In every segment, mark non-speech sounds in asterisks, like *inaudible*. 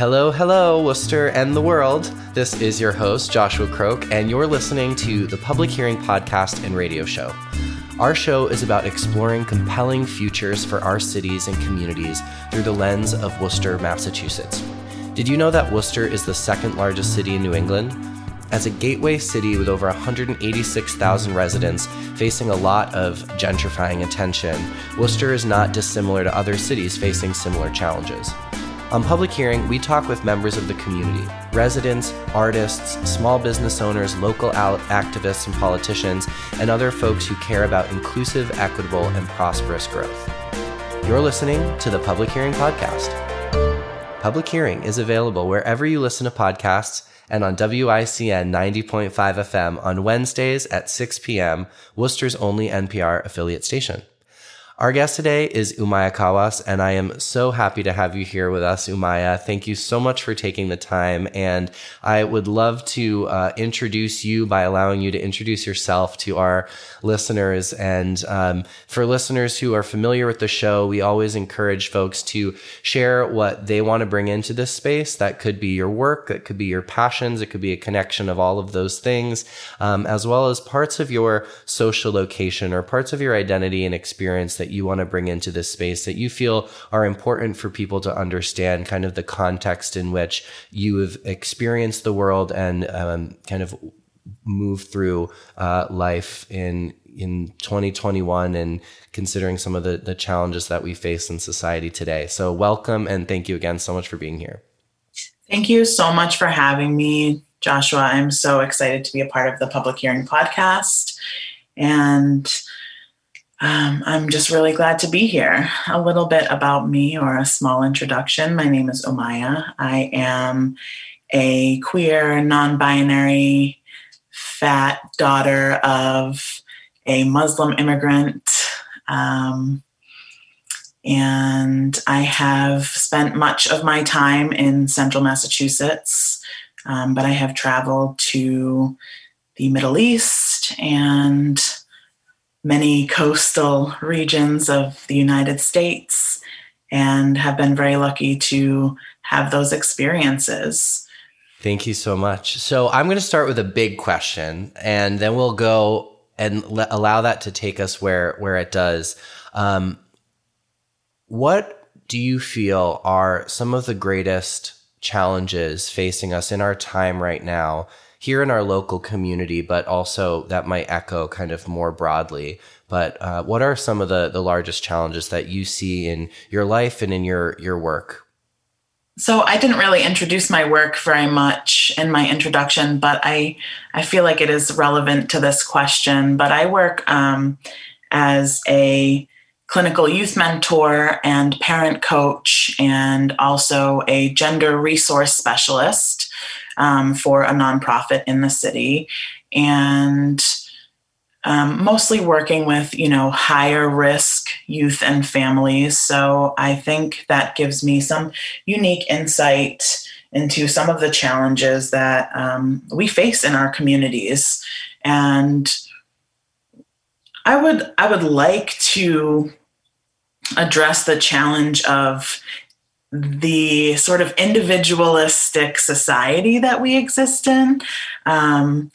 Hello, hello, Worcester and the world. This is your host, Joshua Croke, and you're listening to the Public Hearing Podcast and Radio Show. Our show is about exploring compelling futures for our cities and communities through the lens of Worcester, Massachusetts. Did you know that Worcester is the second largest city in New England? As a gateway city with over 186,000 residents facing a lot of gentrifying attention, Worcester is not dissimilar to other cities facing similar challenges. On Public Hearing, we talk with members of the community residents, artists, small business owners, local activists and politicians, and other folks who care about inclusive, equitable, and prosperous growth. You're listening to the Public Hearing Podcast. Public Hearing is available wherever you listen to podcasts and on WICN 90.5 FM on Wednesdays at 6 p.m., Worcester's only NPR affiliate station. Our guest today is Umaya Kawas, and I am so happy to have you here with us, Umaya. Thank you so much for taking the time. And I would love to uh, introduce you by allowing you to introduce yourself to our listeners. And um, for listeners who are familiar with the show, we always encourage folks to share what they want to bring into this space. That could be your work, that could be your passions, it could be a connection of all of those things, um, as well as parts of your social location or parts of your identity and experience that you want to bring into this space that you feel are important for people to understand kind of the context in which you have experienced the world and um, kind of move through uh, life in in 2021 and considering some of the, the challenges that we face in society today. So welcome and thank you again so much for being here. Thank you so much for having me, Joshua. I'm so excited to be a part of the Public Hearing podcast. And um, I'm just really glad to be here. A little bit about me or a small introduction. My name is Omaya. I am a queer, non binary, fat daughter of a Muslim immigrant. Um, and I have spent much of my time in central Massachusetts, um, but I have traveled to the Middle East and many coastal regions of the United States and have been very lucky to have those experiences. Thank you so much. So, I'm going to start with a big question and then we'll go and allow that to take us where where it does. Um, what do you feel are some of the greatest challenges facing us in our time right now here in our local community, but also that might echo kind of more broadly. But uh, what are some of the, the largest challenges that you see in your life and in your, your work? So I didn't really introduce my work very much in my introduction, but I I feel like it is relevant to this question. But I work um, as a clinical youth mentor and parent coach, and also a gender resource specialist um, for a nonprofit in the city, and um, mostly working with you know higher risk youth and families. So I think that gives me some unique insight into some of the challenges that um, we face in our communities, and I would I would like to address the challenge of the sort of individualistic society that we exist in um,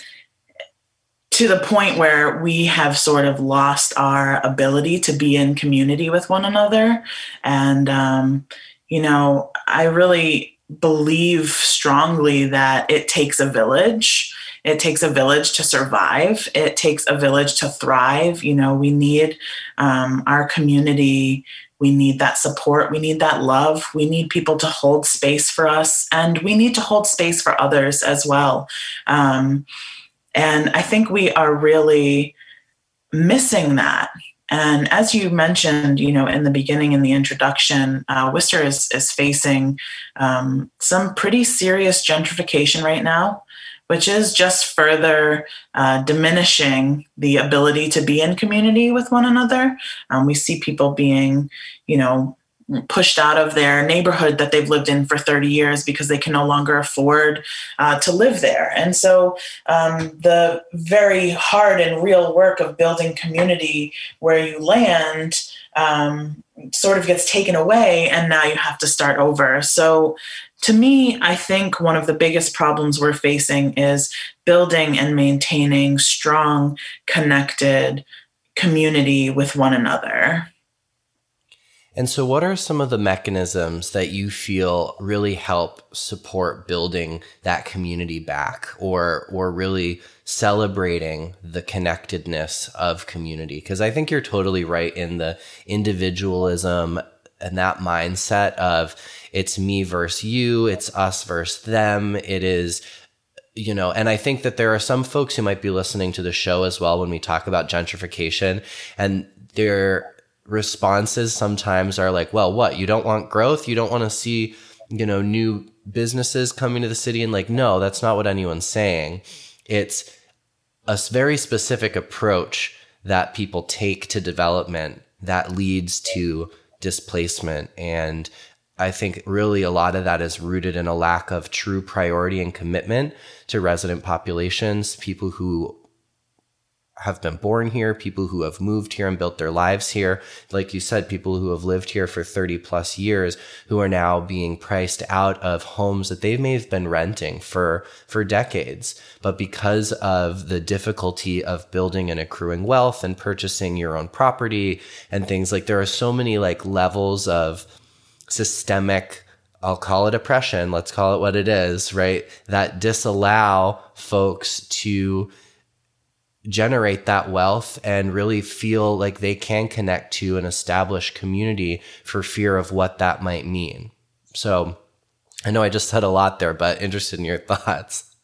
to the point where we have sort of lost our ability to be in community with one another. And, um, you know, I really believe strongly that it takes a village. It takes a village to survive. It takes a village to thrive. You know, we need um, our community we need that support. We need that love. We need people to hold space for us, and we need to hold space for others as well. Um, and I think we are really missing that. And as you mentioned, you know, in the beginning in the introduction, uh, Worcester is is facing um, some pretty serious gentrification right now which is just further uh, diminishing the ability to be in community with one another. Um, we see people being, you know, pushed out of their neighborhood that they've lived in for 30 years because they can no longer afford uh, to live there. And so um, the very hard and real work of building community where you land um, sort of gets taken away and now you have to start over. So, to me, I think one of the biggest problems we're facing is building and maintaining strong, connected community with one another. And so, what are some of the mechanisms that you feel really help support building that community back, or or really celebrating the connectedness of community? Because I think you're totally right in the individualism and that mindset of it's me versus you, it's us versus them. It is you know, and I think that there are some folks who might be listening to the show as well when we talk about gentrification and they're responses sometimes are like, well, what? You don't want growth? You don't want to see, you know, new businesses coming to the city? And like, no, that's not what anyone's saying. It's a very specific approach that people take to development that leads to displacement. And I think really a lot of that is rooted in a lack of true priority and commitment to resident populations, people who have been born here, people who have moved here and built their lives here. Like you said, people who have lived here for 30 plus years who are now being priced out of homes that they may have been renting for, for decades. But because of the difficulty of building and accruing wealth and purchasing your own property and things like there are so many like levels of systemic I'll call it oppression, let's call it what it is, right? That disallow folks to generate that wealth and really feel like they can connect to an established community for fear of what that might mean. So I know I just said a lot there, but interested in your *laughs* thoughts.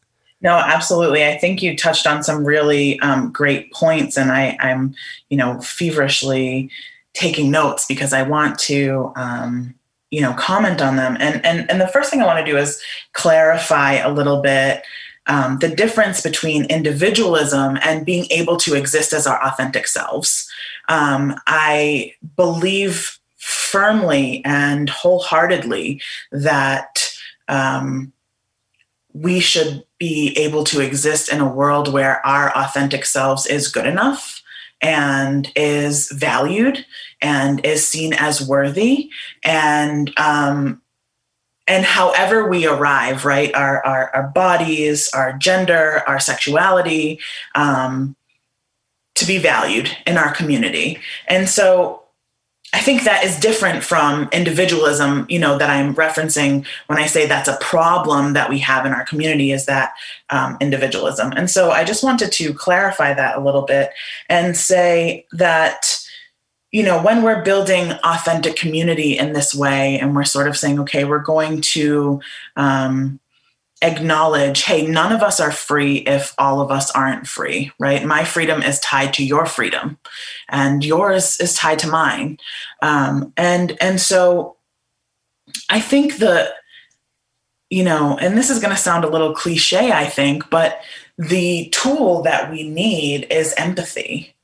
No, absolutely. I think you touched on some really um, great points, and I, am you know, feverishly taking notes because I want to, um, you know, comment on them. And and and the first thing I want to do is clarify a little bit um, the difference between individualism and being able to exist as our authentic selves. Um, I believe firmly and wholeheartedly that um, we should be able to exist in a world where our authentic selves is good enough and is valued and is seen as worthy and um, and however we arrive, right, our, our, our bodies, our gender, our sexuality, um, to be valued in our community. And so I think that is different from individualism, you know, that I'm referencing when I say that's a problem that we have in our community is that um, individualism. And so I just wanted to clarify that a little bit and say that you know, when we're building authentic community in this way, and we're sort of saying, okay, we're going to um, acknowledge, hey, none of us are free if all of us aren't free, right? My freedom is tied to your freedom, and yours is tied to mine, um, and and so I think the, you know, and this is going to sound a little cliche, I think, but the tool that we need is empathy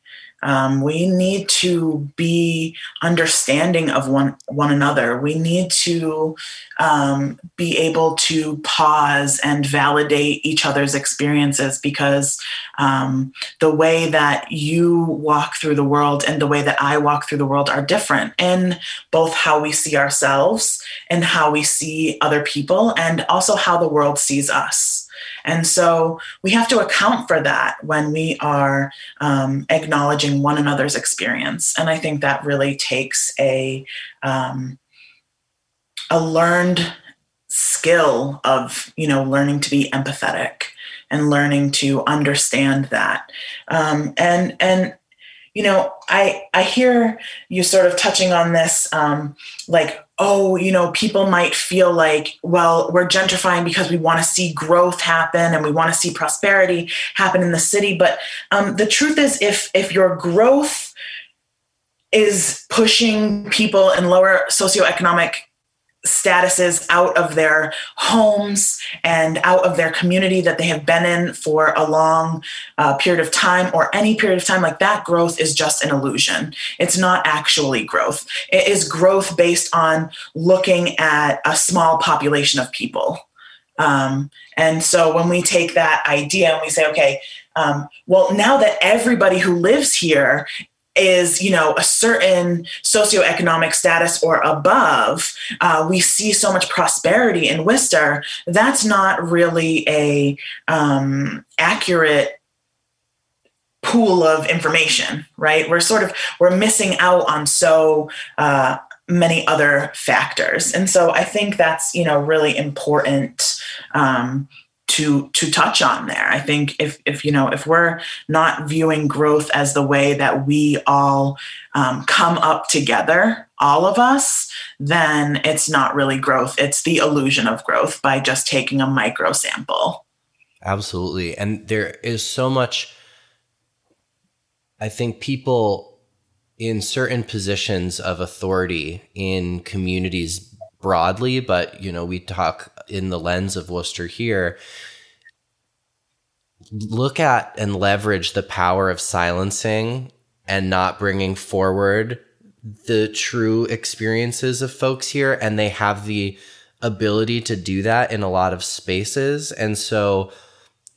um, we need to be understanding of one one another. We need to um, be able to pause and validate each other's experiences because um, the way that you walk through the world and the way that I walk through the world are different in both how we see ourselves and how we see other people, and also how the world sees us. And so we have to account for that when we are um, acknowledging one another's experience. And I think that really takes a um, a learned skill of you know learning to be empathetic and learning to understand that um, and and you know i i hear you sort of touching on this um, like oh, you know, people might feel like, well, we're gentrifying because we want to see growth happen and we want to see prosperity happen in the city. But um, the truth is, if if your growth is pushing people in lower socioeconomic statuses out of their homes and out of their community that they have been in for a long uh, period of time or any period of time like that growth is just an illusion. It's not actually growth. It is growth based on looking at a small population of people. Um, and so when we take that idea and we say okay um, well now that everybody who lives here is you know a certain socioeconomic status or above uh, we see so much prosperity in worcester that's not really a um, accurate pool of information right? We're sort of we're missing out on so uh, many other factors. And so i think that's you know really important um, to to touch on there. I think if if you know if we're not viewing growth as the way that we all um, come up together all of us then it's not really growth. It's the illusion of growth by just taking a micro sample. Absolutely. And there is so much i think people in certain positions of authority in communities broadly but you know we talk in the lens of Worcester here, look at and leverage the power of silencing and not bringing forward the true experiences of folks here. And they have the ability to do that in a lot of spaces. And so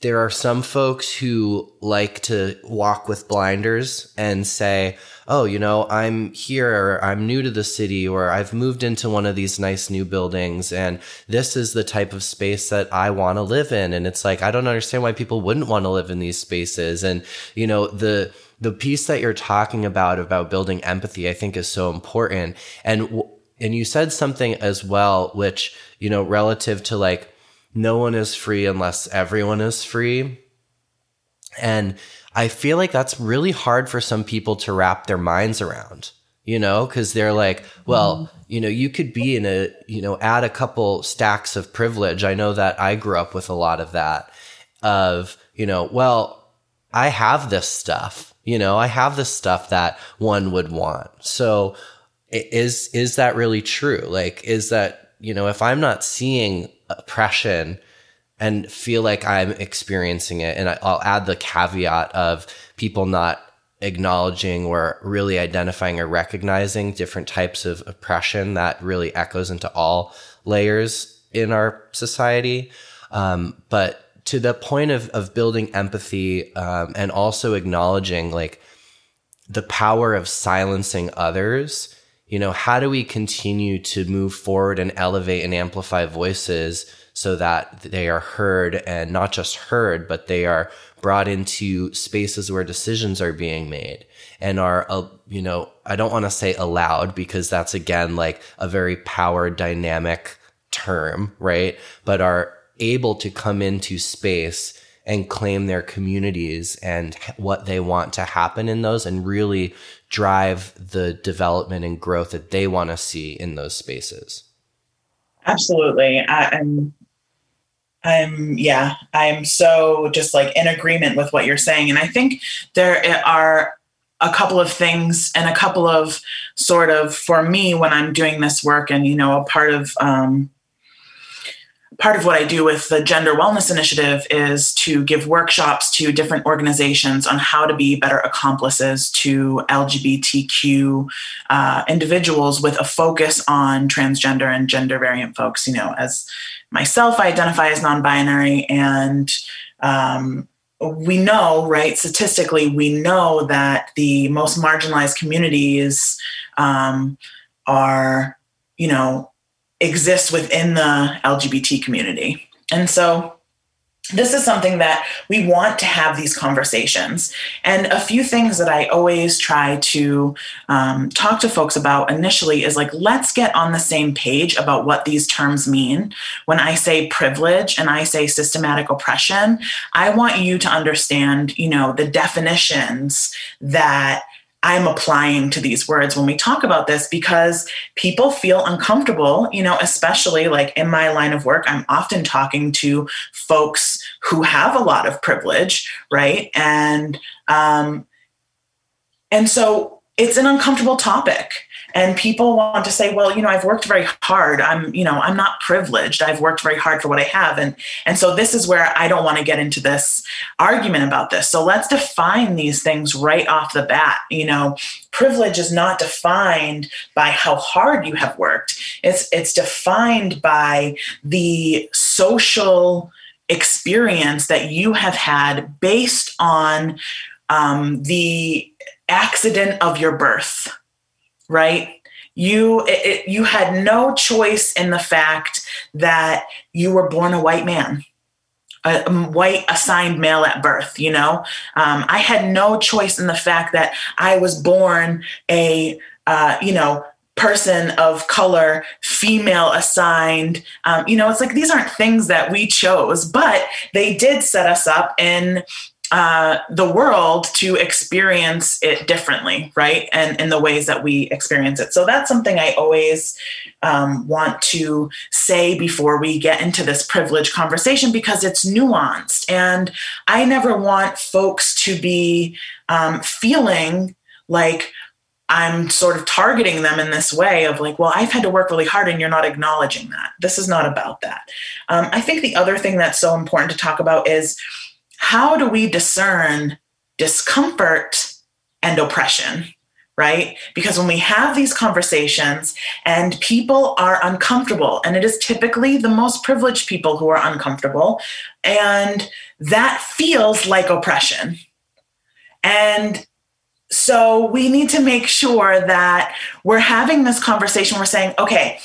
there are some folks who like to walk with blinders and say, oh, you know, I'm here or I'm new to the city or I've moved into one of these nice new buildings and this is the type of space that I want to live in. And it's like, I don't understand why people wouldn't want to live in these spaces. And, you know, the, the piece that you're talking about, about building empathy, I think is so important. And, and you said something as well, which, you know, relative to like, no one is free unless everyone is free. And I feel like that's really hard for some people to wrap their minds around, you know, because they're like, well, you know, you could be in a, you know, add a couple stacks of privilege. I know that I grew up with a lot of that of, you know, well, I have this stuff, you know, I have this stuff that one would want. So is, is that really true? Like, is that, you know, if I'm not seeing oppression, and feel like I'm experiencing it. And I'll add the caveat of people not acknowledging or really identifying or recognizing different types of oppression that really echoes into all layers in our society. Um, but to the point of, of building empathy um, and also acknowledging like the power of silencing others, you know, how do we continue to move forward and elevate and amplify voices? So that they are heard and not just heard, but they are brought into spaces where decisions are being made and are, uh, you know, I don't want to say allowed because that's again like a very power dynamic term, right? But are able to come into space and claim their communities and what they want to happen in those and really drive the development and growth that they want to see in those spaces. Absolutely. I, and I'm yeah, I'm so just like in agreement with what you're saying. And I think there are a couple of things and a couple of sort of for me when I'm doing this work and you know a part of um, part of what I do with the Gender Wellness Initiative is to give workshops to different organizations on how to be better accomplices to LGBTQ uh, individuals with a focus on transgender and gender variant folks. You know, as myself, I identify as non binary, and um, we know, right, statistically, we know that the most marginalized communities um, are, you know, exists within the LGBT community. And so this is something that we want to have these conversations. And a few things that I always try to um, talk to folks about initially is like, let's get on the same page about what these terms mean. When I say privilege and I say systematic oppression, I want you to understand, you know, the definitions that I'm applying to these words when we talk about this because people feel uncomfortable, you know, especially like in my line of work, I'm often talking to folks who have a lot of privilege, right? And um and so it's an uncomfortable topic and people want to say well you know i've worked very hard. I'm you know i'm not privileged. I've worked very hard for what i have. And and so this is where i don't want to get into this argument about this. So let's define these things right off the bat. You know privilege is not defined by how hard you have worked. It's it's defined by the social experience that you have had based on um, the accident of your birth, right? You it, you had no choice in the fact that you were born a white man a white assigned male at birth you know um, i had no choice in the fact that i was born a uh, you know person of color female assigned um, you know it's like these aren't things that we chose but they did set us up in uh, the world to experience it differently, right? And in the ways that we experience it. So that's something I always um, want to say before we get into this privilege conversation because it's nuanced. And I never want folks to be um, feeling like, I'm sort of targeting them in this way of like, well, I've had to work really hard and you're not acknowledging that. This is not about that. Um, I think the other thing that's so important to talk about is how do we discern discomfort and oppression? Right? Because when we have these conversations and people are uncomfortable, and it is typically the most privileged people who are uncomfortable, and that feels like oppression. And so we need to make sure that we're having this conversation. We're saying, okay,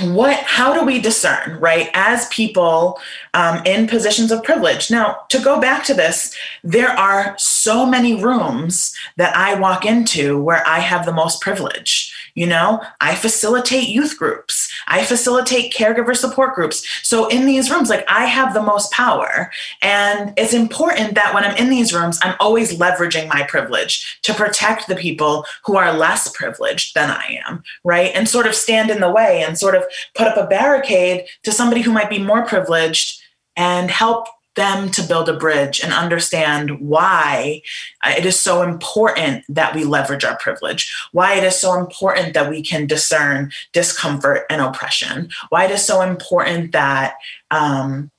what how do we discern right as people um, in positions of privilege now to go back to this there are so many rooms that i walk into where i have the most privilege you know, I facilitate youth groups, I facilitate caregiver support groups. So in these rooms, like I have the most power. And it's important that when I'm in these rooms, I'm always leveraging my privilege to protect the people who are less privileged than I am, right? And sort of stand in the way and sort of put up a barricade to somebody who might be more privileged and help them to build a bridge and understand why uh, it is so important that we leverage our privilege, why it is so important that we can discern discomfort and oppression, why it is so important that um,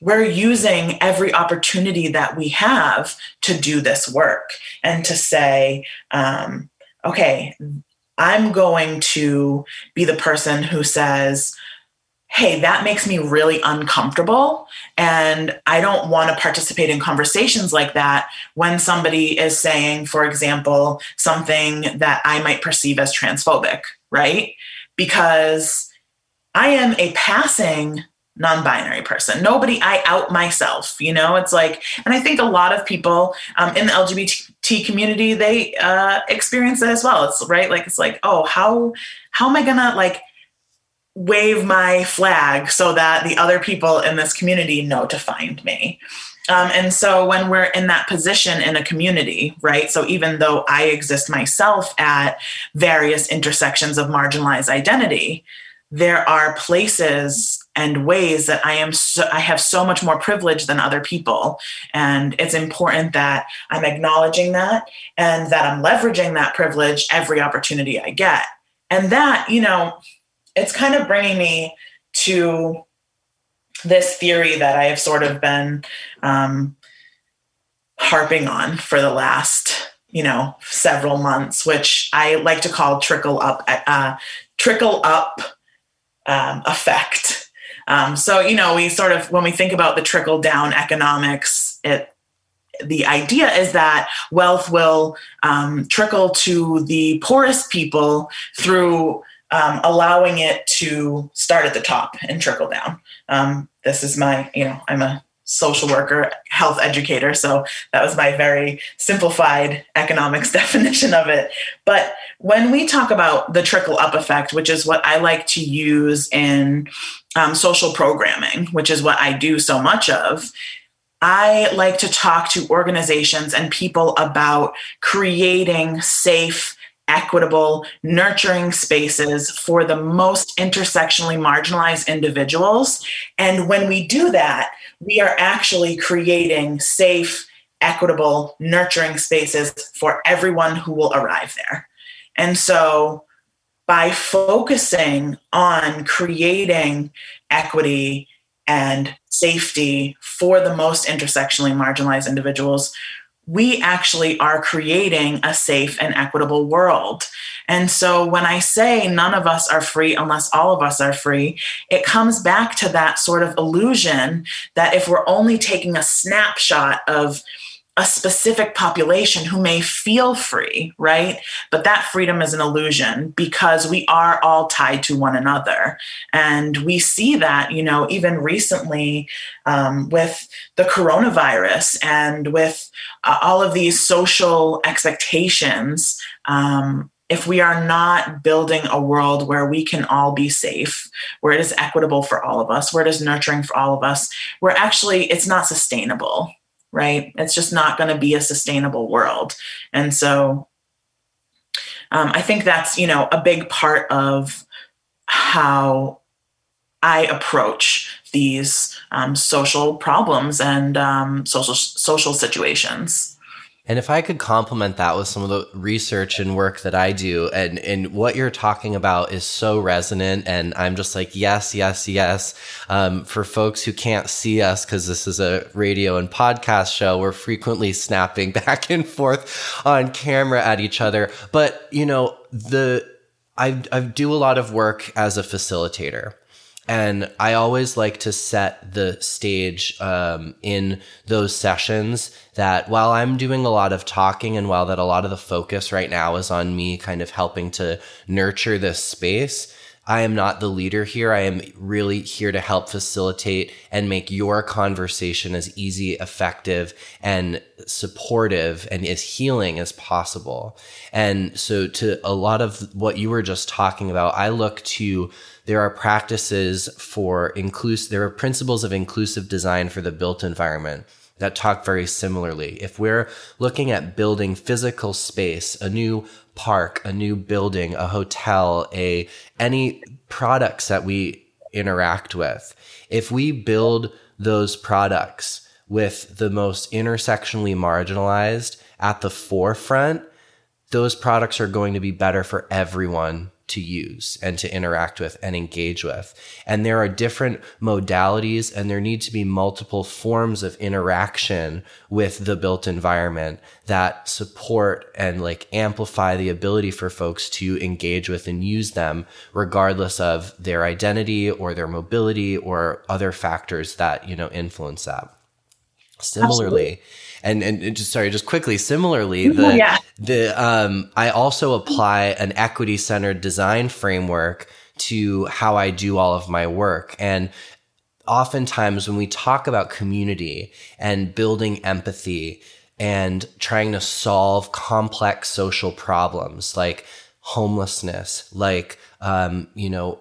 we're using every opportunity that we have to do this work and to say, um, okay, I'm going to be the person who says, hey, that makes me really uncomfortable. And I don't want to participate in conversations like that when somebody is saying, for example, something that I might perceive as transphobic, right? Because I am a passing non binary person. Nobody, I out myself, you know? It's like, and I think a lot of people um, in the LGBT community, they uh, experience that as well. It's right. Like, it's like, oh, how, how am I gonna like, wave my flag so that the other people in this community know to find me. Um, and so when we're in that position in a community, right? So even though I exist myself at various intersections of marginalized identity, there are places and ways that I am so, I have so much more privilege than other people and it's important that I'm acknowledging that and that I'm leveraging that privilege every opportunity I get. And that, you know, it's kind of bringing me to this theory that I have sort of been um, harping on for the last, you know, several months, which I like to call trickle up, uh, trickle up um, effect. Um, so, you know, we sort of, when we think about the trickle down economics, it the idea is that wealth will um, trickle to the poorest people through um, allowing it to start at the top and trickle down. Um, this is my, you know, I'm a social worker, health educator, so that was my very simplified economics *laughs* definition of it. But when we talk about the trickle up effect, which is what I like to use in um, social programming, which is what I do so much of, I like to talk to organizations and people about creating safe equitable, nurturing spaces for the most intersectionally marginalized individuals. And when we do that, we are actually creating safe, equitable, nurturing spaces for everyone who will arrive there. And so by focusing on creating equity and safety for the most intersectionally marginalized individuals, we actually are creating a safe and equitable world. And so when I say none of us are free unless all of us are free, it comes back to that sort of illusion that if we're only taking a snapshot of a specific population who may feel free, right? But that freedom is an illusion because we are all tied to one another. And we see that, you know, even recently um, with the coronavirus and with uh, all of these social expectations. Um, if we are not building a world where we can all be safe, where it is equitable for all of us, where it is nurturing for all of us, where actually it's not sustainable right? It's just not going to be a sustainable world. And so um, I think that's, you know, a big part of how I approach these um, social problems and um, social social situations. And if I could complement that with some of the research and work that I do, and, and what you're talking about is so resonant. And I'm just like, yes, yes, yes. Um, for folks who can't see us, because this is a radio and podcast show, we're frequently snapping *laughs* back and forth on camera at each other. But, you know, the, I, I do a lot of work as a facilitator. And I always like to set the stage um, in those sessions that while I'm doing a lot of talking and while that a lot of the focus right now is on me kind of helping to nurture this space, I am not the leader here. I am really here to help facilitate and make your conversation as easy, effective, and supportive and as healing as possible. And so to a lot of what you were just talking about, I look to there are practices for inclusive, there are principles of inclusive design for the built environment that talk very similarly. If we're looking at building physical space, a new park, a new building, a hotel, a any products that we interact with, if we build those products with the most intersectionally marginalized at the forefront, those products are going to be better for everyone to use and to interact with and engage with. And there are different modalities and there need to be multiple forms of interaction with the built environment that support and like amplify the ability for folks to engage with and use them regardless of their identity or their mobility or other factors that, you know, influence that. Similarly, Absolutely and and just sorry, just quickly. Similarly, *laughs* the yeah. the um, I also apply an equity centered design framework to how I do all of my work, and oftentimes when we talk about community and building empathy and trying to solve complex social problems like homelessness, like um, you know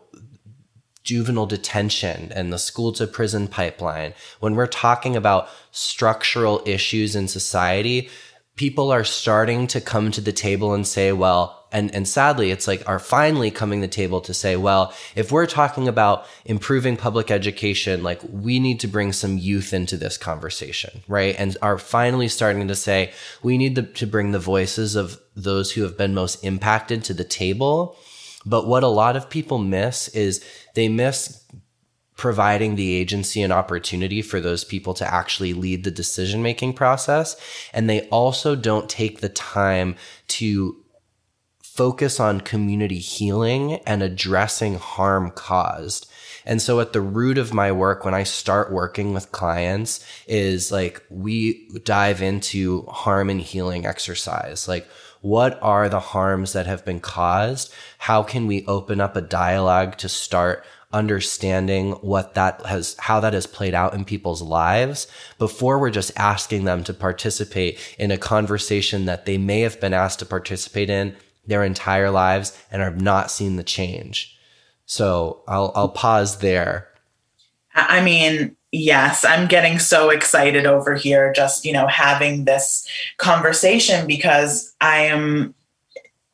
juvenile detention and the school to prison pipeline, when we're talking about structural issues in society, people are starting to come to the table and say, well, and, and sadly, it's like are finally coming to the table to say, well, if we're talking about improving public education, like we need to bring some youth into this conversation, right? And are finally starting to say, we need to, to bring the voices of those who have been most impacted to the table but what a lot of people miss is they miss providing the agency and opportunity for those people to actually lead the decision making process. And they also don't take the time to focus on community healing and addressing harm caused. And so at the root of my work, when I start working with clients is like, we dive into harm and healing exercise. Like, what are the harms that have been caused? How can we open up a dialogue to start understanding what that has, how that has played out in people's lives before we're just asking them to participate in a conversation that they may have been asked to participate in their entire lives and have not seen the change. So I'll, I'll pause there. I mean, yes i'm getting so excited over here just you know having this conversation because i am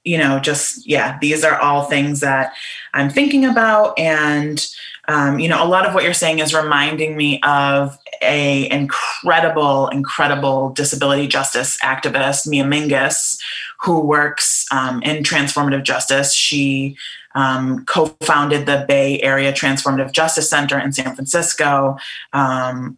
you know just yeah these are all things that i'm thinking about. And um, you know a lot of what you're saying is reminding me of a incredible incredible disability justice activist mia mingus who works um, in transformative justice. She um, co-founded the Bay Area Transformative Justice Center in San Francisco, um,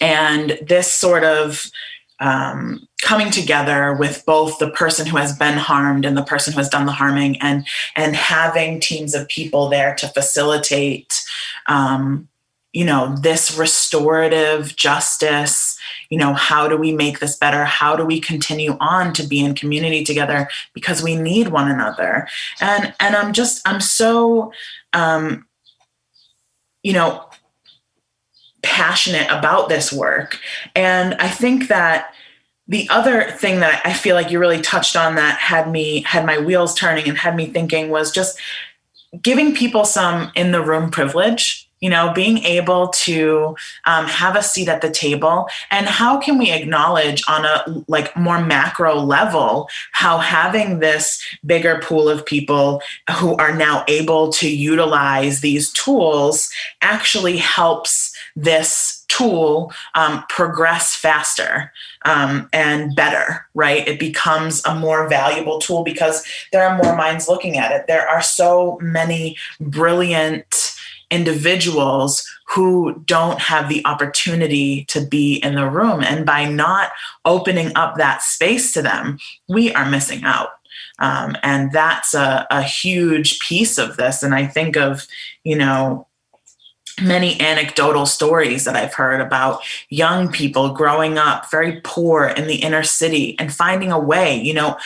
and this sort of um, coming together with both the person who has been harmed and the person who has done the harming, and and having teams of people there to facilitate, um, you know, this restorative justice you know how do we make this better? How do we continue on to be in community together? Because we need one another. And and i'm just i'm so um you know passionate about this work. And i think that the other thing that I feel like you really touched on that had me had my wheels turning and had me thinking was just giving people some in the room privilege you know being able to um, have a seat at the table and how can we acknowledge on a like more macro level how having this bigger pool of people who are now able to utilize these tools actually helps this tool um, progress faster um, and better, right? It becomes a more valuable tool because there are more minds looking at it. There are so many brilliant individuals who don't have the opportunity to be in the room. And by not opening up that space to them, we are missing out. Um, and that's a, a huge piece of this. And I think of, you know, many anecdotal stories that I've heard about young people growing up very poor in the inner city and finding a way, you know,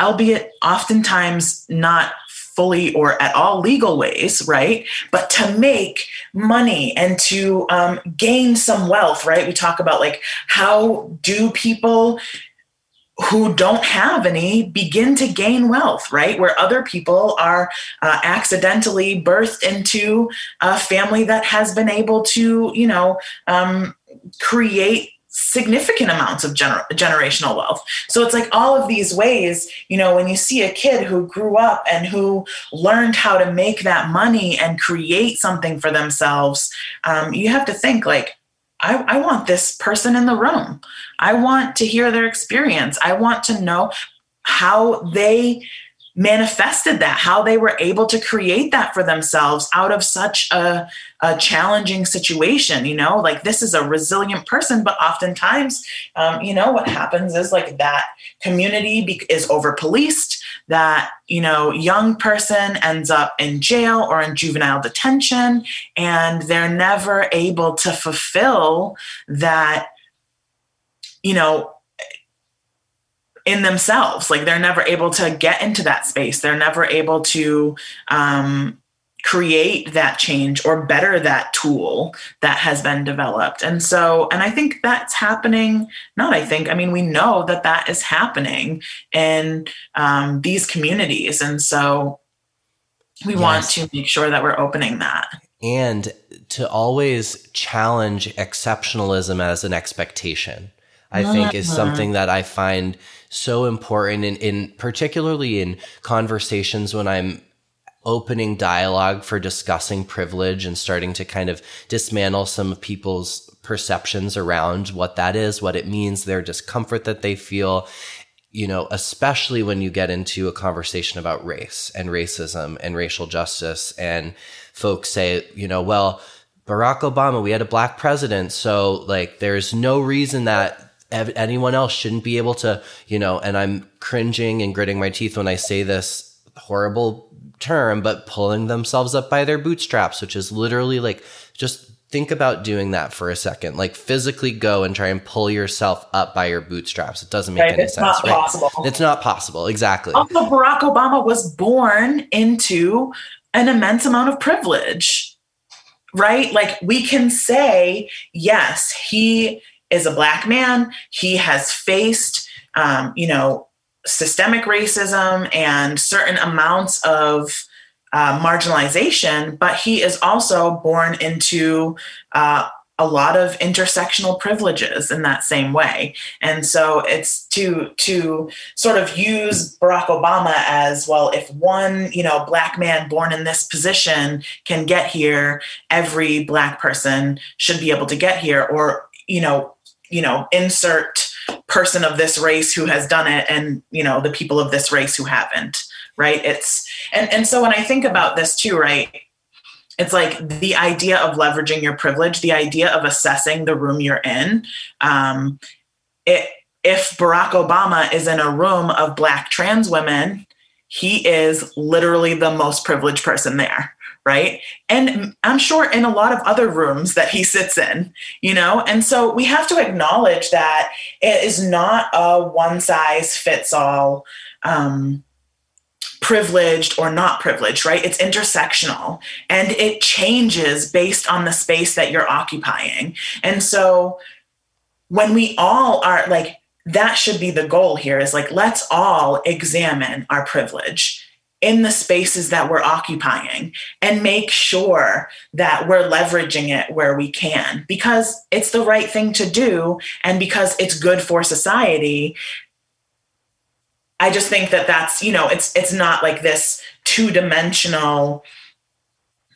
albeit oftentimes not fully or at all legal ways, right? But to make money and to um, gain some wealth, right? We talk about like how do people who don't have any begin to gain wealth, right? Where other people are uh, accidentally birthed into a family that has been able to, you know, um, create significant amounts of gener- generational wealth. So it's like all of these ways, you know, when you see a kid who grew up and who learned how to make that money and create something for themselves, um, you have to think like, I, I want this person in the room. I want to hear their experience. I want to know how they manifested that, how they were able to create that for themselves out of such a, a challenging situation. You know, like this is a resilient person, but oftentimes, um, you know, what happens is like that community be- is over policed. That you know, young person ends up in jail or in juvenile detention, and they're never able to fulfill that. You know, in themselves. Like they're never able to get into that space. They're never able to um, create that change or better that tool that has been developed. And so, and I think that's happening. Not I think, I mean, we know that that is happening in um, these communities. And so we yes. want to make sure that we're opening that. And to always challenge exceptionalism as an expectation. I think is uh-huh. something that I find so important in, in particularly in conversations when I'm opening dialogue for discussing privilege and starting to kind of dismantle some of people's perceptions around what that is, what it means, their discomfort that they feel. You know, especially when you get into a conversation about race and racism and racial justice, and folks say, you know, well, Barack Obama, we had a black president. So, like, there's no reason that anyone else shouldn't be able to, you know, and I'm cringing and gritting my teeth when I say this horrible term, but pulling themselves up by their bootstraps, which is literally like just think about doing that for a second. Like physically go and try and pull yourself up by your bootstraps. It doesn't make right, any it's sense. Not right? possible. It's not possible. Exactly. Also, Barack Obama was born into an immense amount of privilege. Right? Like we can say, yes, he is a black man. He has faced, um, you know, systemic racism and certain amounts of uh, marginalization, but he is also born into uh, a lot of intersectional privileges in that same way and so it's to to sort of use barack obama as well if one you know black man born in this position can get here every black person should be able to get here or you know you know, insert person of this race who has done it and, you know, the people of this race who haven't, right? It's, and, and so when I think about this too, right, it's like the idea of leveraging your privilege, the idea of assessing the room you're in. Um, it, if Barack Obama is in a room of Black trans women, he is literally the most privileged person there right? And I'm sure in a lot of other rooms that he sits in, you know? And so we have to acknowledge that it is not a one size fits all. Um, privileged or not privileged, right? It's intersectional and it changes based on the space that you're occupying. And so when we all are like, that should be the goal here is like, let's all examine our privilege in the spaces that we're occupying and make sure that we're leveraging it where we can. Because it's the right thing to do and because it's good for society i just think that that's you know it's it's not like this two-dimensional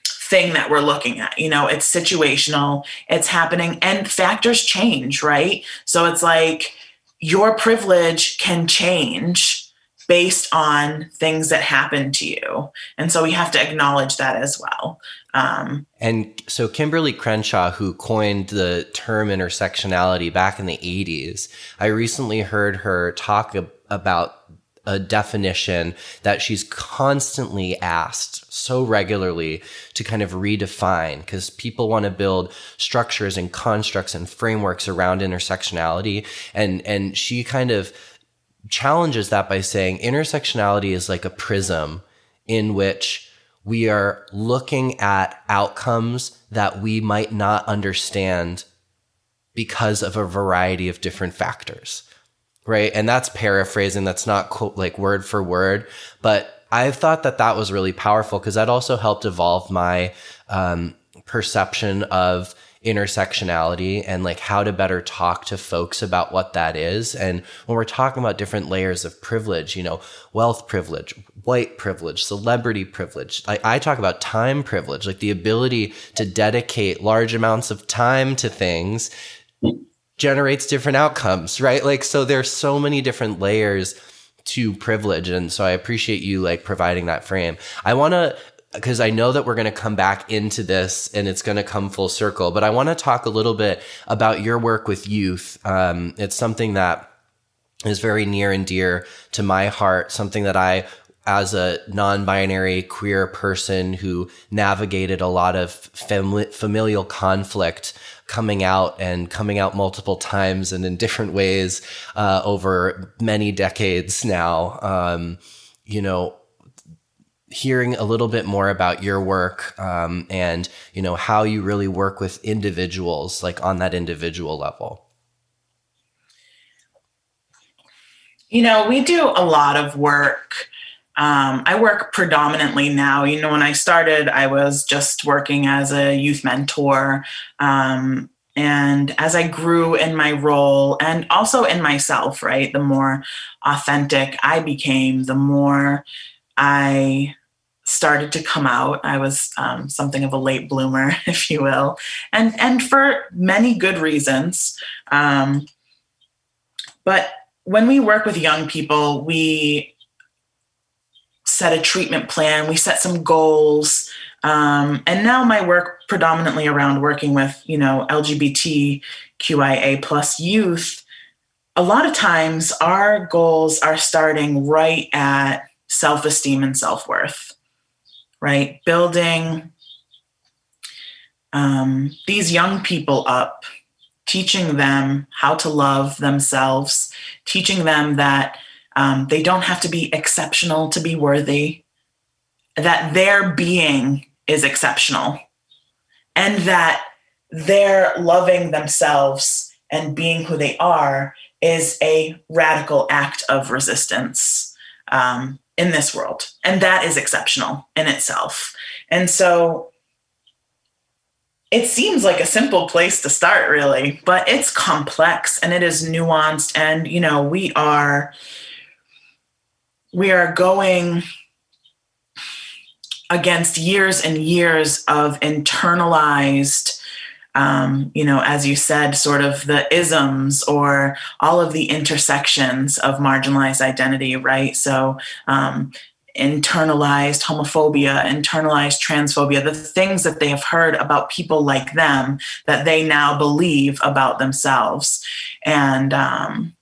thing that we're looking at you know? It's situational it's happening and factors change right? So it's like your privilege can change based on things that happen to you. And so we have to acknowledge that as well. Um, and so Kimberly Crenshaw, who coined the term intersectionality back in the 80s, I recently heard her talk ab- about a definition that she's constantly asked so regularly to kind of redefine because people want to build structures and constructs and frameworks around intersectionality and and she kind of challenges that by saying intersectionality is like a prism in which we are looking at outcomes that we might not understand because of a variety of different factors. Right. And that's paraphrasing. That's not quote, like word for word, but I've thought that that was really powerful because that also helped evolve my um, perception of intersectionality and like how to better talk to folks about what that is. And when we're talking about different layers of privilege, you know, wealth privilege, white privilege, celebrity privilege, like I talk about time privilege, like the ability to dedicate large amounts of time to things generates different outcomes, right? Like, so there's so many different layers to privilege. And so I appreciate you like providing that frame. I want to because I know that we're going to come back into this and it's going to come full circle. But I want to talk a little bit about your work with youth. Um, it's something that is very near and dear to my heart, something that I, as a non binary queer person who navigated a lot of fam- familial conflict, coming out and coming out multiple times and in different ways uh, over many decades now. Um, you know, hearing a little bit more about your work um, and you know how you really work with individuals like on that individual level? You know we do a lot of work. Um, i work predominantly now. You know when i started i was just working as a youth mentor um, and as i grew in my role and also in myself right the more authentic i became the more I started to come out. I was um, something of a late bloomer, *laughs* if you will, and and for many good reasons. Um, but when we work with young people, we set a treatment plan. We set some goals. Um, and now my work predominantly around working with you know LGBTQIA plus youth. A lot of times, our goals are starting right at self esteem and self worth right? Building um, these young people up, teaching them how to love themselves, teaching them that um, they don't have to be exceptional to be worthy, that their being is exceptional, and that their loving themselves and being who they are is a radical act of resistance. Um, in this world. And that is exceptional in itself. And so it seems like a simple place to start, really, but it's complex and it is nuanced. And, you know, we are. We are going against years and years of internalized um, you know, as you said, sort of the isms or all of the intersections of marginalized identity, right? So, um, internalized homophobia, internalized transphobia, the things that they have heard about people like them that they now believe about themselves. And, um,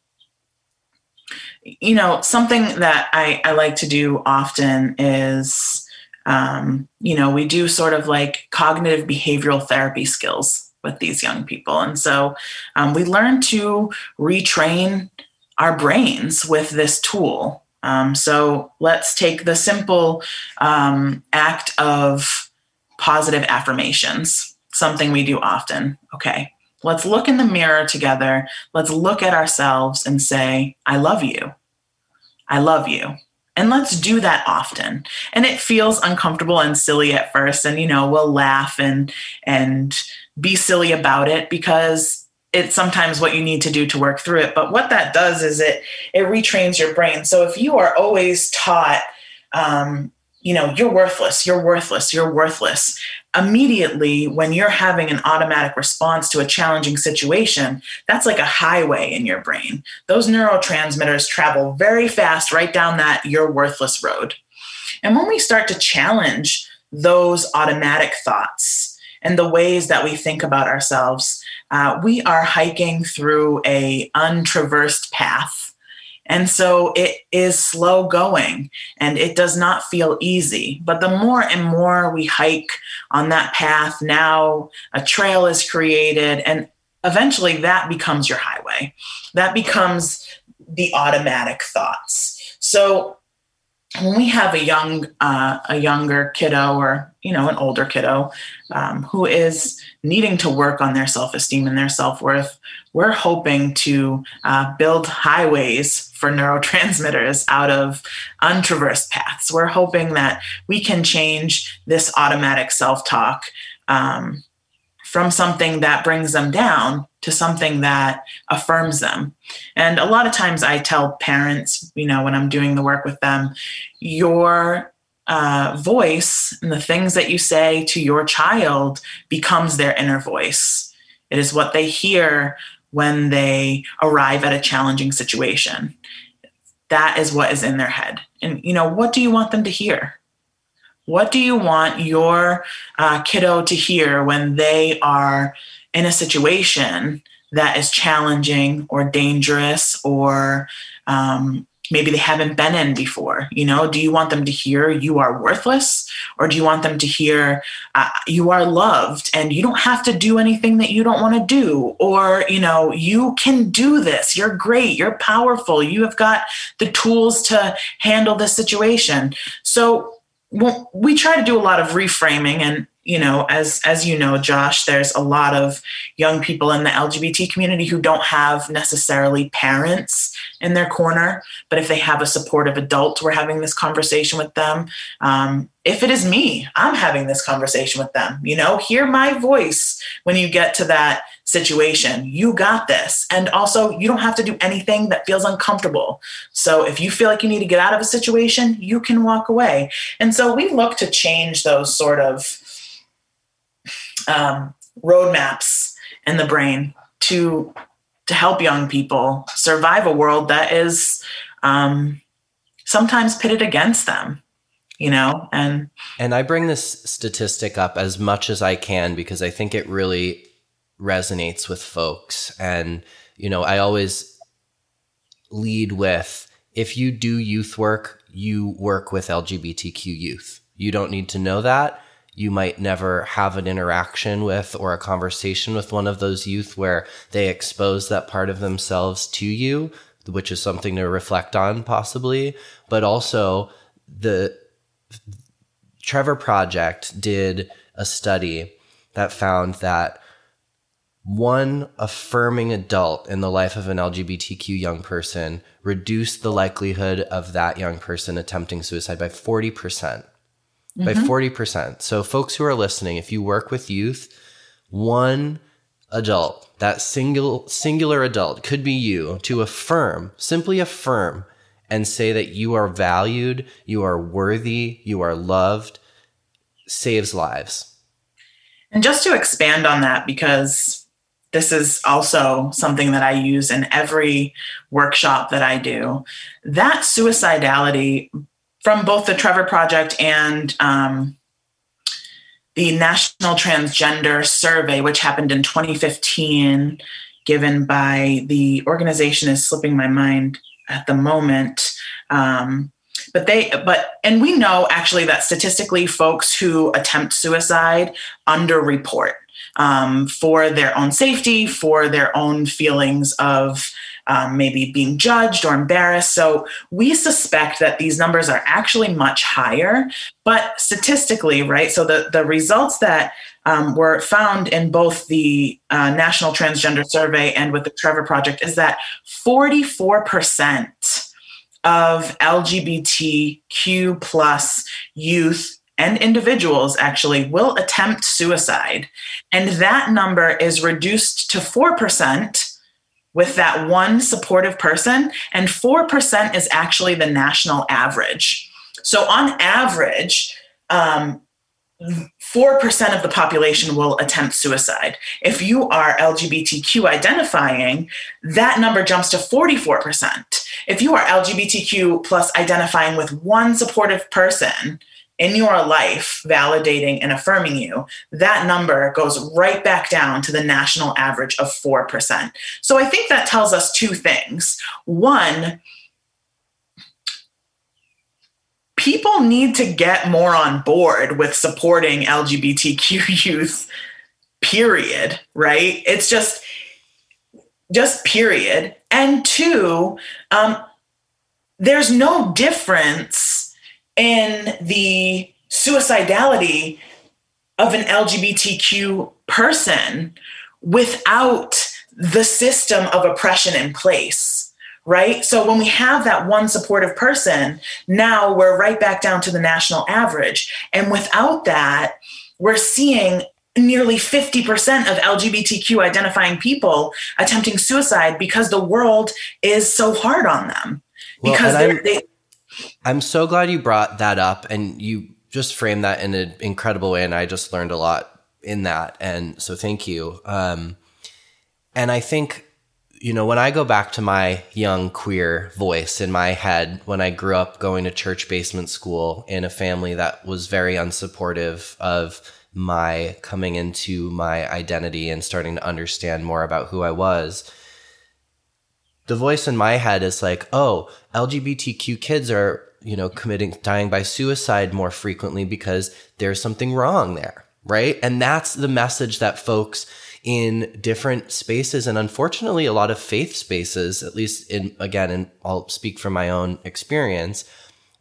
you know, something that I, I like to do often is Um, you know, we do sort of like cognitive behavioral therapy skills with these young people. And so um, we learn to retrain our brains with this tool. Um, so let's take the simple um, act of positive affirmations, something we do often. Okay, let's look in the mirror together. Let's look at ourselves and say, I love you. I love you. And let's do that often. And it feels uncomfortable and silly at first. And, you know, we'll laugh and, and, be silly about it because it's sometimes what you need to do to work through it. But what that does is it it retrains your brain. So if you are always taught, um, you know, you're worthless, you're worthless, you're worthless. Immediately, when you're having an automatic response to a challenging situation, that's like a highway in your brain. Those neurotransmitters travel very fast right down that you're worthless road. And when we start to challenge those automatic thoughts, and the ways that we think about ourselves. Uh, we are hiking through a untraversed path. And so it is slow going and it does not feel easy. But the more and more we hike on that path, now a trail is created and eventually that becomes your highway. That becomes the automatic thoughts. So when we have a young uh, a younger kiddo or you know an older kiddo um, who is needing to work on their self-esteem and their self-worth we're hoping to uh, build highways for neurotransmitters out of untraversed paths we're hoping that we can change this automatic self-talk um, from something that brings them down to something that affirms them. And a lot of times I tell parents, you know, when I'm doing the work with them, your uh, voice and the things that you say to your child becomes their inner voice. It is what they hear when they arrive at a challenging situation. That is what is in their head. And, you know, what do you want them to hear? What do you want your uh, kiddo to hear when they are in a situation that is challenging or dangerous or um, maybe they haven't been in before you know? Do you want them to hear you are worthless? Or do you want them to hear uh, you are loved and you don't have to do anything that you don't want to do? Or you know you can do this. You're great. You're powerful. You have got the tools to handle this situation. So well, we try to do a lot of reframing and you know as as you know josh there's a lot of young people in the lgbt community who don't have necessarily parents in their corner but if they have a supportive adult we're having this conversation with them. Um, if it is me i'm having this conversation with them. You know hear my voice when you get to that situation. You got this. And also you don't have to do anything that feels uncomfortable. So if you feel like you need to get out of a situation you can walk away. And so we look to change those sort of um, roadmaps in the brain to to help young people survive a world that is um, sometimes pitted against them you know? And and i bring this statistic up as much as i can because i think it really resonates with folks. And you know i always lead with if you do youth work you work with lgbtq youth. You don't need to know that you might never have an interaction with or a conversation with one of those youth where they expose that part of themselves to you, which is something to reflect on possibly. But also, the Trevor Project did a study that found that one affirming adult in the life of an LGBTQ young person reduced the likelihood of that young person attempting suicide by 40% mm-hmm. by 40%. So, folks who are listening, if you work with youth, one adult, that single singular adult could be you to affirm, simply affirm and say that you are valued, you are worthy, you are loved saves lives. And just to expand on that because this is also something that I use in every workshop that I do. That suicidality from both the Trevor Project and um, the National Transgender Survey, which happened in 2015, given by the organization is slipping my mind at the moment. Um, but they but and we know actually that statistically folks who attempt suicide underreport um, for their own safety for their own feelings of um, maybe being judged or embarrassed. So we suspect that these numbers are actually much higher, but statistically, right? So the, the results that um, were found in both the uh, National Transgender Survey and with the Trevor Project is that 44% of LGBTQ plus youth and individuals actually will attempt suicide. And that number is reduced to 4% with that one supportive person, and 4% is actually the national average. So, on average, um, 4% of the population will attempt suicide. If you are LGBTQ identifying, that number jumps to 44%. If you are LGBTQ plus identifying with one supportive person, in your life validating and affirming you, that number goes right back down to the national average of 4%. So I think that tells us two things. One, people need to get more on board with supporting LGBTQ youth, period, right? It's just, just period. And two, um, there's no difference in the suicidality of an LGBTQ person without the system of oppression in place, right? So when we have that one supportive person, now we're right back down to the national average. And without that, we're seeing nearly 50% of LGBTQ identifying people attempting suicide because the world is so hard on them. Well, because they I'm so glad you brought that up and you just framed that in an incredible way. And I just learned a lot in that. And so thank you. Um, and I think, you know, when I go back to my young queer voice in my head, when I grew up going to church basement school in a family that was very unsupportive of my coming into my identity and starting to understand more about who I was the voice in my head is like, oh, LGBTQ kids are, you know, committing, dying by suicide more frequently because there's something wrong there. Right. And that's the message that folks in different spaces and unfortunately a lot of faith spaces, at least in, again, and I'll speak from my own experience,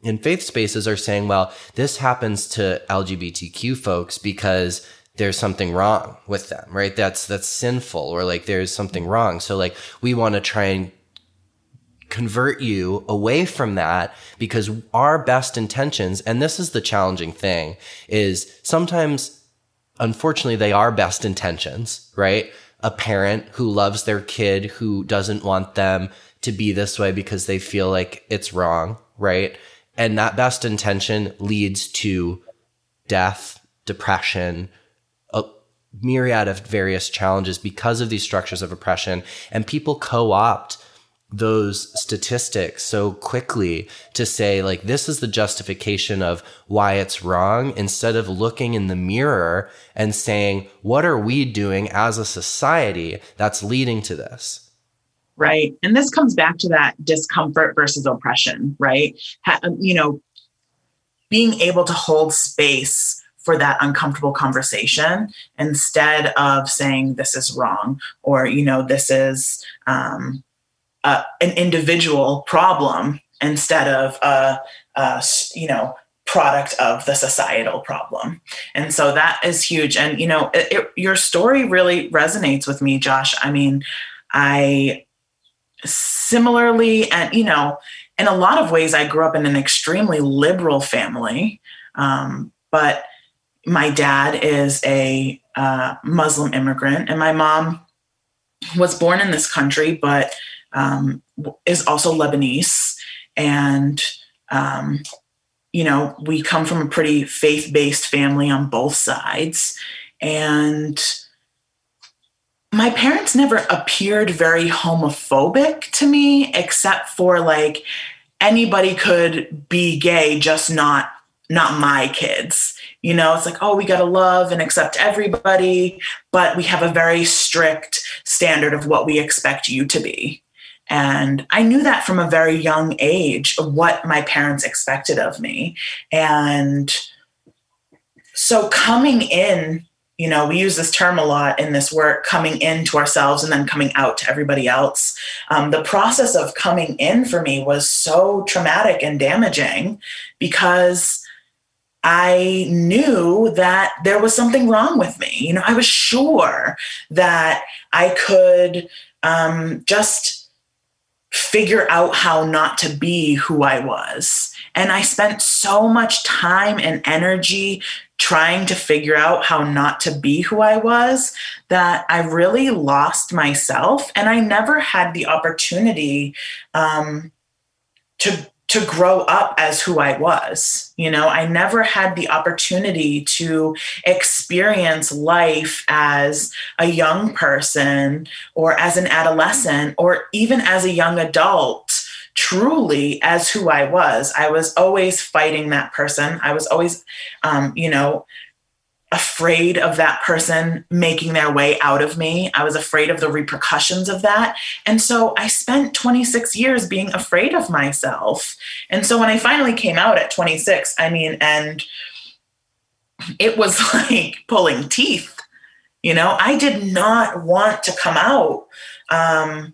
in faith spaces are saying, well, this happens to LGBTQ folks because there's something wrong with them, right? That's that's sinful or like there's something wrong. So like we want to try and convert you away from that because our best intentions, and this is the challenging thing, is sometimes, unfortunately, they are best intentions, right? A parent who loves their kid who doesn't want them to be this way because they feel like it's wrong, right? And that best intention leads to death, depression, a myriad of various challenges because of these structures of oppression. And people co opt those statistics so quickly to say like this is the justification of why it's wrong instead of looking in the mirror and saying what are we doing as a society that's leading to this? Right. And this comes back to that discomfort versus oppression right? Ha- um, you know being able to hold space for that uncomfortable conversation instead of saying this is wrong or you know this is um, uh, an individual problem instead of a, a you know product of the societal problem. And so that is huge. And you know it, it, your story really resonates with me josh. I mean i similarly and you know in a lot of ways i grew up in an extremely liberal family um, but my dad is a uh, muslim immigrant and my mom was born in this country but um, is also Lebanese. And, um, you know, we come from a pretty faith based family on both sides. And my parents never appeared very homophobic to me, except for like anybody could be gay, just not not my kids. You know, it's like, oh, we got to love and accept everybody, but we have a very strict standard of what we expect you to be And I knew that from a very young age, what my parents expected of me. And so coming in, you know, we use this term a lot in this work coming into ourselves and then coming out to everybody else. Um, the process of coming in for me was so traumatic and damaging because I knew that there was something wrong with me. You know, I was sure that I could um, just figure out how not to be who I was. And I spent so much time and energy trying to figure out how not to be who I was that I really lost myself. And I never had the opportunity um, to to grow up as who I was. You know, I never had the opportunity to experience life as a young person or as an adolescent or even as a young adult truly as who I was. I was always fighting that person. I was always, um, you know, afraid of that person making their way out of me. I was afraid of the repercussions of that. And so I spent 26 years being afraid of myself. And so when I finally came out at 26, I mean, and it was *laughs* like pulling teeth. You know, I did not want to come out. Um,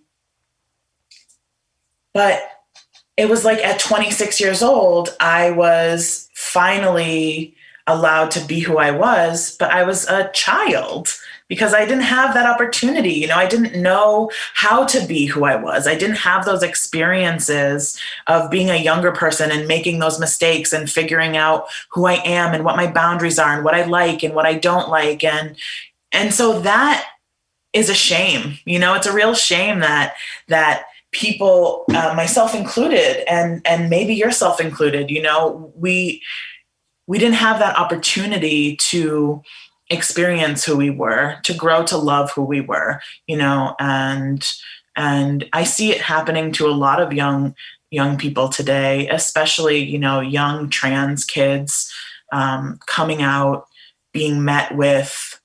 but it was like at 26 years old, I was finally allowed to be who I was, but I was a child because I didn't have that opportunity. You know, I didn't know how to be who I was. I didn't have those experiences of being a younger person and making those mistakes and figuring out who I am and what my boundaries are and what I like and what I don't like and and so that is a shame. You know, it's a real shame that that people uh, myself included and and maybe yourself included, you know, we we didn't have that opportunity to experience who we were to grow to love who we were you know and and i see it happening to a lot of young young people today especially you know young trans kids um, coming out being met with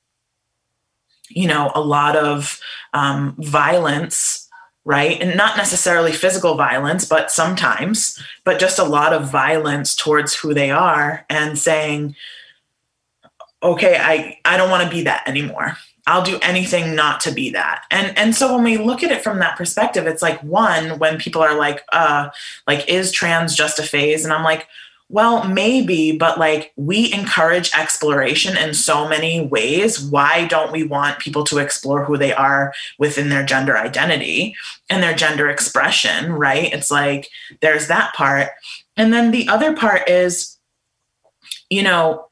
you know a lot of um, violence right? And not necessarily physical violence, but sometimes, but just a lot of violence towards who they are and saying, okay, I, I don't want to be that anymore. I'll do anything not to be that. And and so when we look at it from that perspective, it's like one, when people are like, uh, like, is trans just a phase? And I'm like, well, maybe, but like we encourage exploration in so many ways. Why don't we want people to explore who they are within their gender identity and their gender expression, right? It's like there's that part. And then the other part is, you know,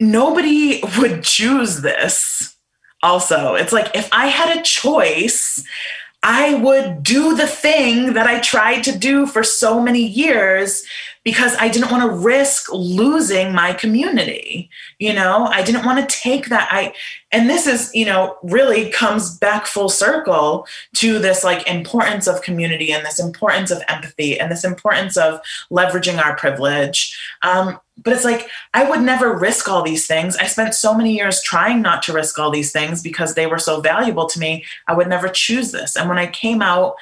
nobody would choose this also. It's like if I had a choice, I would do the thing that I tried to do for so many years because I didn't want to risk losing my community. You know, I didn't want to take that. I, and this is, you know, really comes back full circle to this like importance of community and this importance of empathy and this importance of leveraging our privilege. Um, but it's like I would never risk all these things. I spent so many years trying not to risk all these things because they were so valuable to me. I would never choose this. And when I came out,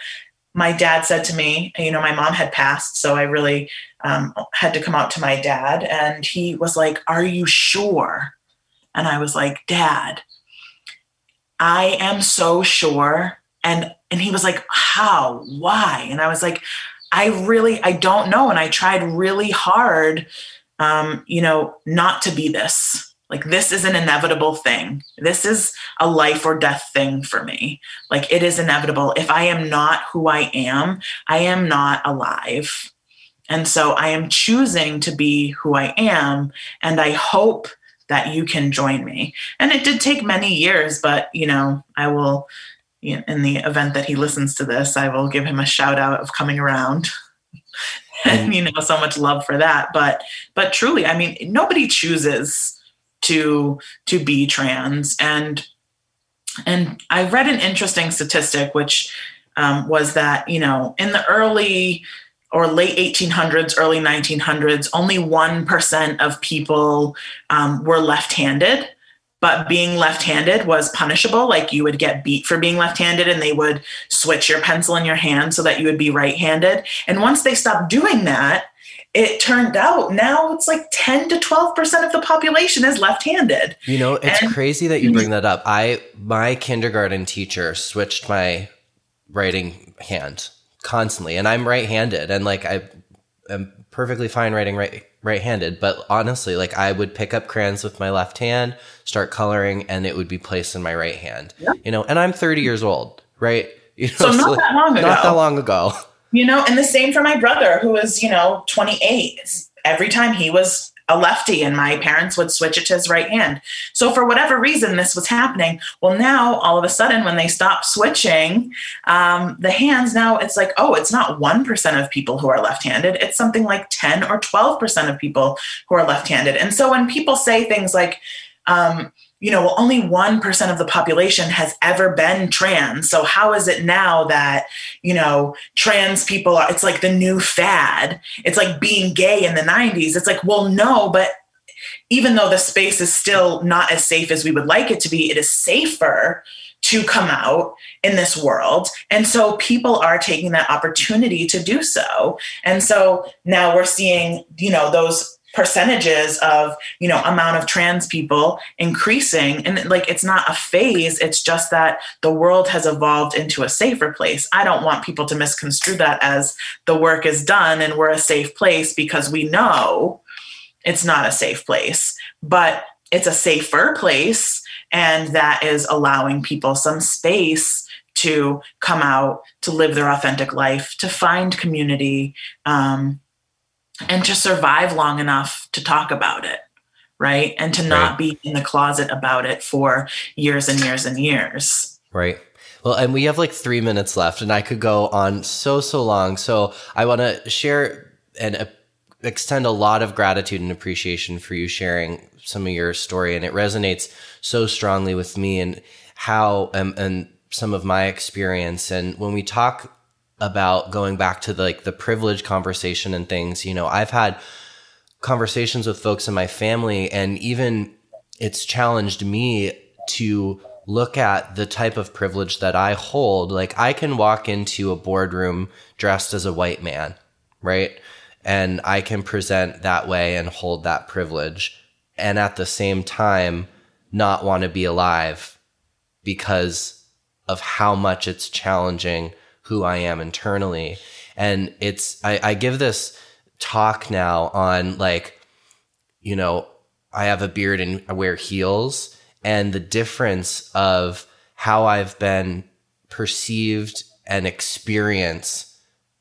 my dad said to me, you know, my mom had passed, so I really um, had to come out to my dad, and he was like, "Are you sure?" And I was like, "Dad, I am so sure." And and he was like, "How? Why?" And I was like, "I really, I don't know." And I tried really hard um, you know, not to be this. Like, this is an inevitable thing. This is a life or death thing for me. Like, it is inevitable. If I am not who I am, I am not alive. And so I am choosing to be who I am. And I hope that you can join me. And it did take many years, but, you know, I will, in the event that he listens to this, I will give him a shout out of coming around. *laughs* and you know so much love for that but but truly i mean nobody chooses to to be trans. And and i read an interesting statistic which um, was that you know in the early or late 1800s early 1900s only 1% of people um, were left-handed. But being left-handed was punishable. Like you would get beat for being left-handed and they would switch your pencil in your hand so that you would be right-handed. And once they stopped doing that it turned out now it's like 10 to 12% of the population is left-handed. You know it's and, crazy that you bring that up. I my kindergarten teacher switched my writing hand constantly and i'm right-handed and like i am perfectly fine writing right right-handed but honestly like i would pick up crayons with my left hand start coloring and it would be placed in my right hand. Yeah. you know and i'm 30 years old right? *laughs* You know, so not so that long ago not that long ago you know and the same for my brother who was you know 28 every time he was a lefty and my parents would switch it to his right hand. So for whatever reason, this was happening. Well, now all of a sudden, when they stop switching um, the hands, now it's like, oh, it's not 1% of people who are left handed. It's something like 10 or 12% of people who are left handed. And so when people say things like, um, you know, well, only 1% of the population has ever been trans. So how is it now that, you know, trans people are, it's like the new fad. It's like being gay in the 90s. It's like, well, no, but even though the space is still not as safe as we would like it to be, it is safer to come out in this world. And so people are taking that opportunity to do so. And so now we're seeing, you know, those percentages of you know amount of trans people increasing. And like it's not a phase it's just that the world has evolved into a safer place. I don't want people to misconstrue that as the work is done and we're a safe place because we know it's not a safe place but it's a safer place and that is allowing people some space to come out to live their authentic life to find community um, and to survive long enough to talk about it right? And to not right. be in the closet about it for years and years and years. Right. Well and we have like three minutes left and i could go on so so long. So i want to share and uh, extend a lot of gratitude and appreciation for you sharing some of your story and it resonates so strongly with me and how um, and some of my experience. And when we talk about going back to the, like the privilege conversation and things. You know, I've had conversations with folks in my family, and even it's challenged me to look at the type of privilege that I hold. Like, I can walk into a boardroom dressed as a white man, right? And I can present that way and hold that privilege. And at the same time, not want to be alive because of how much it's challenging who I am internally. And it's, I, I give this talk now on like, you know, I have a beard and I wear heels and the difference of how I've been perceived and experience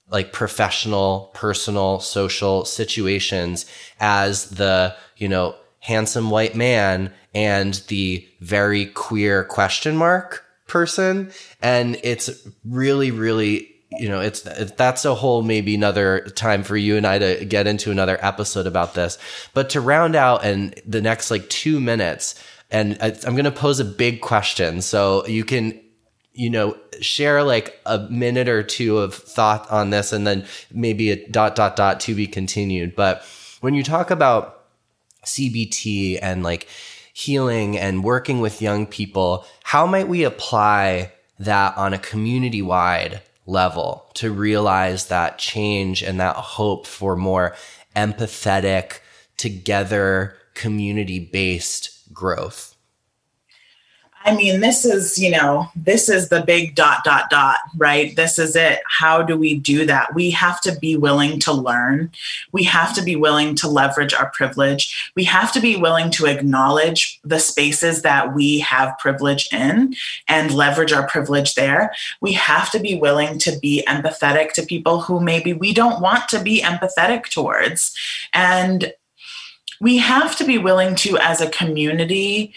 like professional, personal, social situations as the, you know, handsome white man and the very queer question mark person and it's really really you know it's that's a whole maybe another time for you and I to get into another episode about this. But to round out and the next like 2 minutes and I'm going to pose a big question. So you can you know share like a minute or two of thought on this and then maybe a dot dot dot to be continued. But when you talk about CBT and like healing and working with young people, how might we apply that on a community wide level to realize that change and that hope for more empathetic, together, community based growth? I mean, this is, you know, this is the big dot, dot, dot, right? This is it. How do we do that? We have to be willing to learn. We have to be willing to leverage our privilege. We have to be willing to acknowledge the spaces that we have privilege in and leverage our privilege there. We have to be willing to be empathetic to people who maybe we don't want to be empathetic towards. And we have to be willing to, as a community,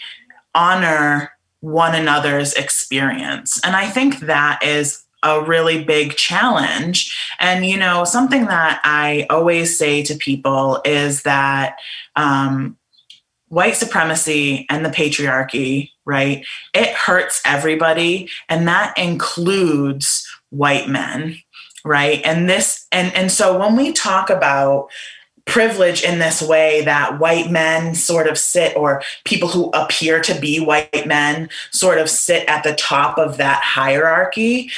honor one another's experience. And I think that is a really big challenge. And, you know, something that I always say to people is that um, white supremacy and the patriarchy, right, it hurts everybody. And that includes white men, right? And this, and, and so when we talk about privilege in this way that white men sort of sit, or people who appear to be white men sort of sit at the top of that hierarchy.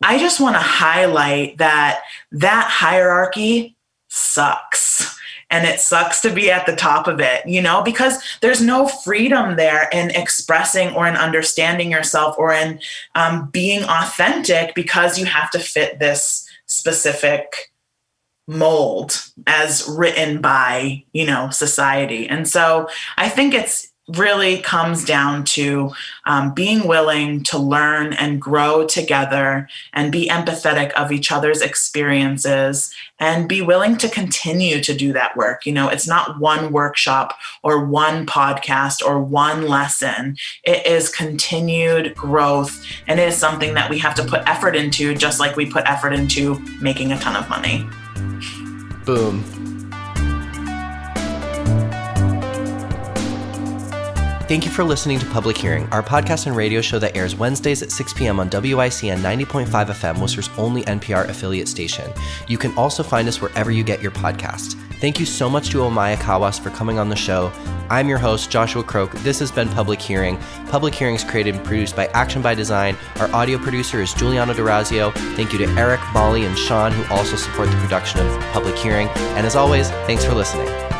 I just want to highlight that that hierarchy sucks and it sucks to be at the top of it, you know, because there's no freedom there in expressing or in understanding yourself or in um, being authentic because you have to fit this specific mold as written by you know society and so i think it's really comes down to um, being willing to learn and grow together and be empathetic of each other's experiences and be willing to continue to do that work. You know, it's not one workshop or one podcast or one lesson, it is continued growth. And it is something that we have to put effort into, just like we put effort into making a ton of money. Boom. Thank you for listening to Public Hearing, our podcast and radio show that airs Wednesdays at 6 p.m. on WICN 90.5 FM, Worcester's only NPR affiliate station. You can also find us wherever you get your podcasts. Thank you so much to Omaya Kawas for coming on the show. I'm your host, Joshua Croke. This has been Public Hearing. Public Hearing is created and produced by Action by Design. Our audio producer is Giuliano D'Orazio. Thank you to Eric, Molly, and Sean, who also support the production of Public Hearing. And as always, thanks for listening.